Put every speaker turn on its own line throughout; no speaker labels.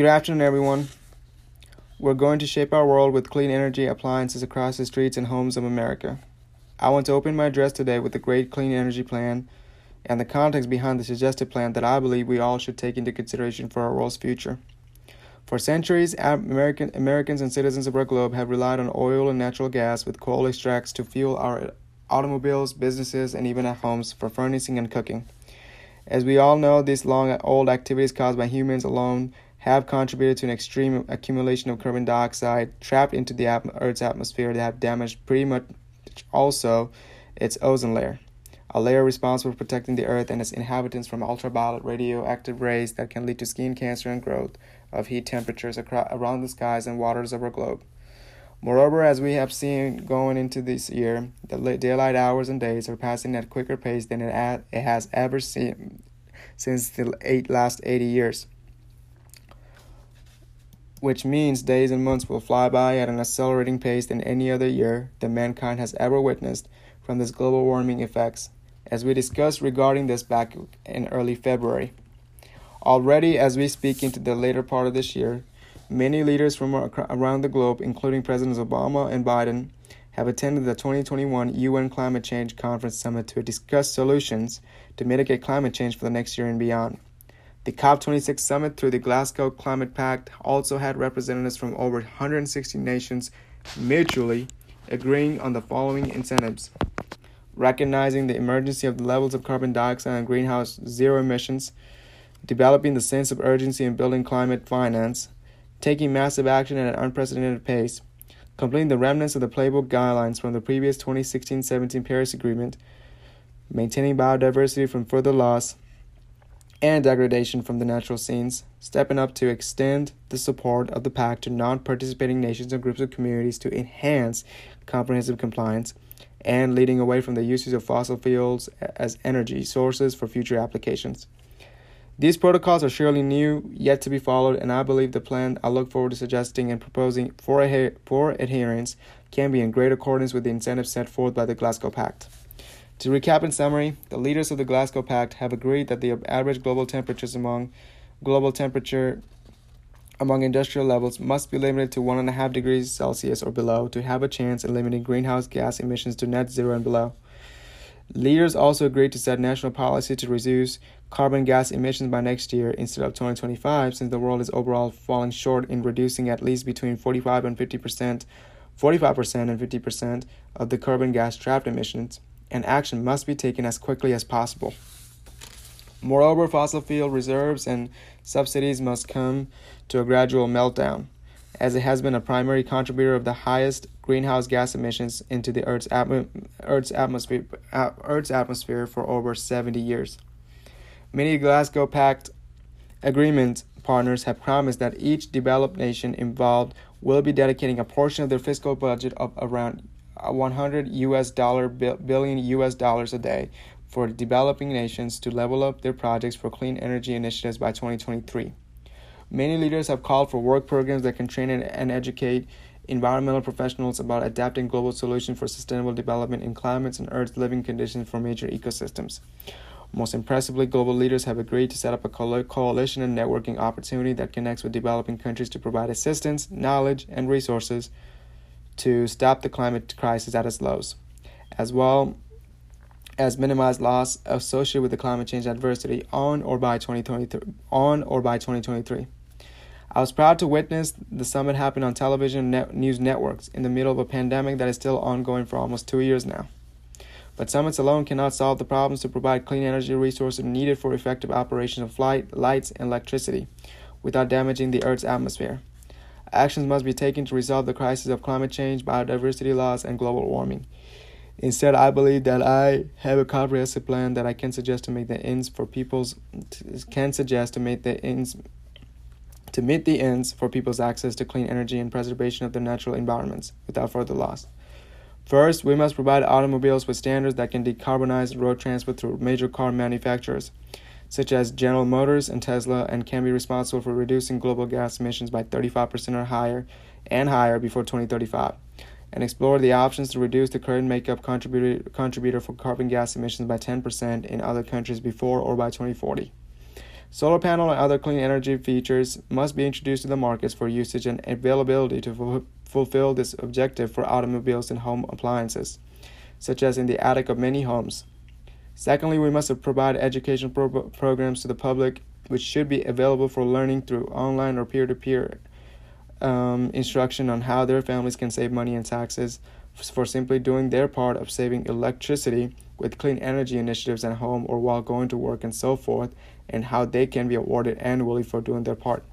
Good afternoon, everyone. We're going to shape our world with clean energy appliances across the streets and homes of America. I want to open my address today with the Great Clean Energy Plan and the context behind the suggested plan that I believe we all should take into consideration for our world's future. For centuries, American, Americans and citizens of our globe have relied on oil and natural gas with coal extracts to fuel our automobiles, businesses, and even our homes for furnishing and cooking. As we all know, these long old activities caused by humans alone have contributed to an extreme accumulation of carbon dioxide trapped into the Earth's atmosphere that have damaged pretty much also its ozone layer, a layer responsible for protecting the Earth and its inhabitants from ultraviolet radioactive rays that can lead to skin cancer and growth of heat temperatures across, around the skies and waters of our globe. Moreover, as we have seen going into this year, the daylight hours and days are passing at a quicker pace than it, it has ever seen since the eight, last 80 years which means days and months will fly by at an accelerating pace than any other year that mankind has ever witnessed from this global warming effects, as we discussed regarding this back in early February. Already, as we speak into the later part of this year, many leaders from around the globe, including Presidents Obama and Biden, have attended the 2021 UN Climate Change Conference Summit to discuss solutions to mitigate climate change for the next year and beyond. The COP26 summit through the Glasgow Climate Pact also had representatives from over 160 nations mutually agreeing on the following incentives. Recognizing the emergency of the levels of carbon dioxide and greenhouse zero emissions, developing the sense of urgency in building climate finance, taking massive action at an unprecedented pace, completing the remnants of the playbook guidelines from the previous 2016 17 Paris Agreement, maintaining biodiversity from further loss, and degradation from the natural scenes, stepping up to extend the support of the pact to non participating nations and groups of communities to enhance comprehensive compliance, and leading away from the usage of fossil fuels as energy sources for future applications. These protocols are surely new, yet to be followed, and I believe the plan I look forward to suggesting and proposing for, for adherence can be in great accordance with the incentives set forth by the Glasgow Pact. To recap in summary, the leaders of the Glasgow Pact have agreed that the average global temperatures among global temperature among industrial levels must be limited to 1.5 degrees Celsius or below to have a chance in limiting greenhouse gas emissions to net zero and below. Leaders also agreed to set national policy to reduce carbon gas emissions by next year instead of 2025 since the world is overall falling short in reducing at least between 45 and 50%, 45% and 50% of the carbon gas trapped emissions and action must be taken as quickly as possible. Moreover, fossil fuel reserves and subsidies must come to a gradual meltdown, as it has been a primary contributor of the highest greenhouse gas emissions into the Earth's, atm- Earth's, atmosphere, uh, Earth's atmosphere for over 70 years. Many Glasgow Pact Agreement partners have promised that each developed nation involved will be dedicating a portion of their fiscal budget of around 100 US dollar billion US dollars a day for developing nations to level up their projects for clean energy initiatives by 2023. Many leaders have called for work programs that can train and educate environmental professionals about adapting global solutions for sustainable development in climates and Earth's living conditions for major ecosystems. Most impressively, global leaders have agreed to set up a coalition and networking opportunity that connects with developing countries to provide assistance, knowledge, and resources to stop the climate crisis at its lows, as well as minimize loss associated with the climate change adversity on or by 2023 on or by 2023. I was proud to witness the summit happen on television news networks in the middle of a pandemic that is still ongoing for almost 2 years now. But summits alone cannot solve the problems to provide clean energy resources needed for effective operation of flight, lights, and electricity without damaging the Earth's atmosphere. Actions must be taken to resolve the crisis of climate change, biodiversity loss, and global warming. Instead, I believe that I have a comprehensive plan that I can suggest to make the ends for people's can suggest to make the ends to meet the ends for people's access to clean energy and preservation of their natural environments without further loss. First, we must provide automobiles with standards that can decarbonize road transport through major car manufacturers such as General Motors and Tesla, and can be responsible for reducing global gas emissions by 35% or higher and higher before 2035, and explore the options to reduce the current makeup contributor, contributor for carbon gas emissions by 10% in other countries before or by 2040. Solar panel and other clean energy features must be introduced to the markets for usage and availability to fu- fulfill this objective for automobiles and home appliances, such as in the attic of many homes. Secondly, we must provide education pro- programs to the public, which should be available for learning through online or peer to peer instruction on how their families can save money in taxes for simply doing their part of saving electricity with clean energy initiatives at home or while going to work and so forth, and how they can be awarded annually for doing their part.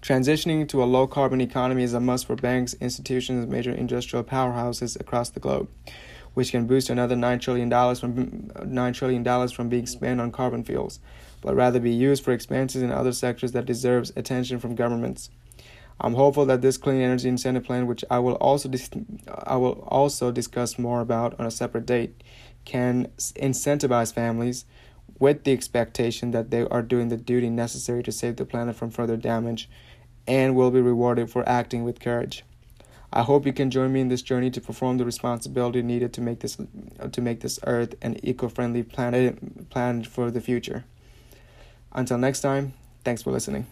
Transitioning to a low carbon economy is a must for banks, institutions, and major industrial powerhouses across the globe, which can boost another $9 trillion from, $9 trillion from being spent on carbon fuels, but rather be used for expenses in other sectors that deserves attention from governments. I'm hopeful that this clean energy incentive plan, which I will also dis- I will also discuss more about on a separate date, can incentivize families with the expectation that they are doing the duty necessary to save the planet from further damage and will be rewarded for acting with courage. I hope you can join me in this journey to perform the responsibility needed to make this to make this earth an eco-friendly planet planet for the future. Until next time, thanks for listening.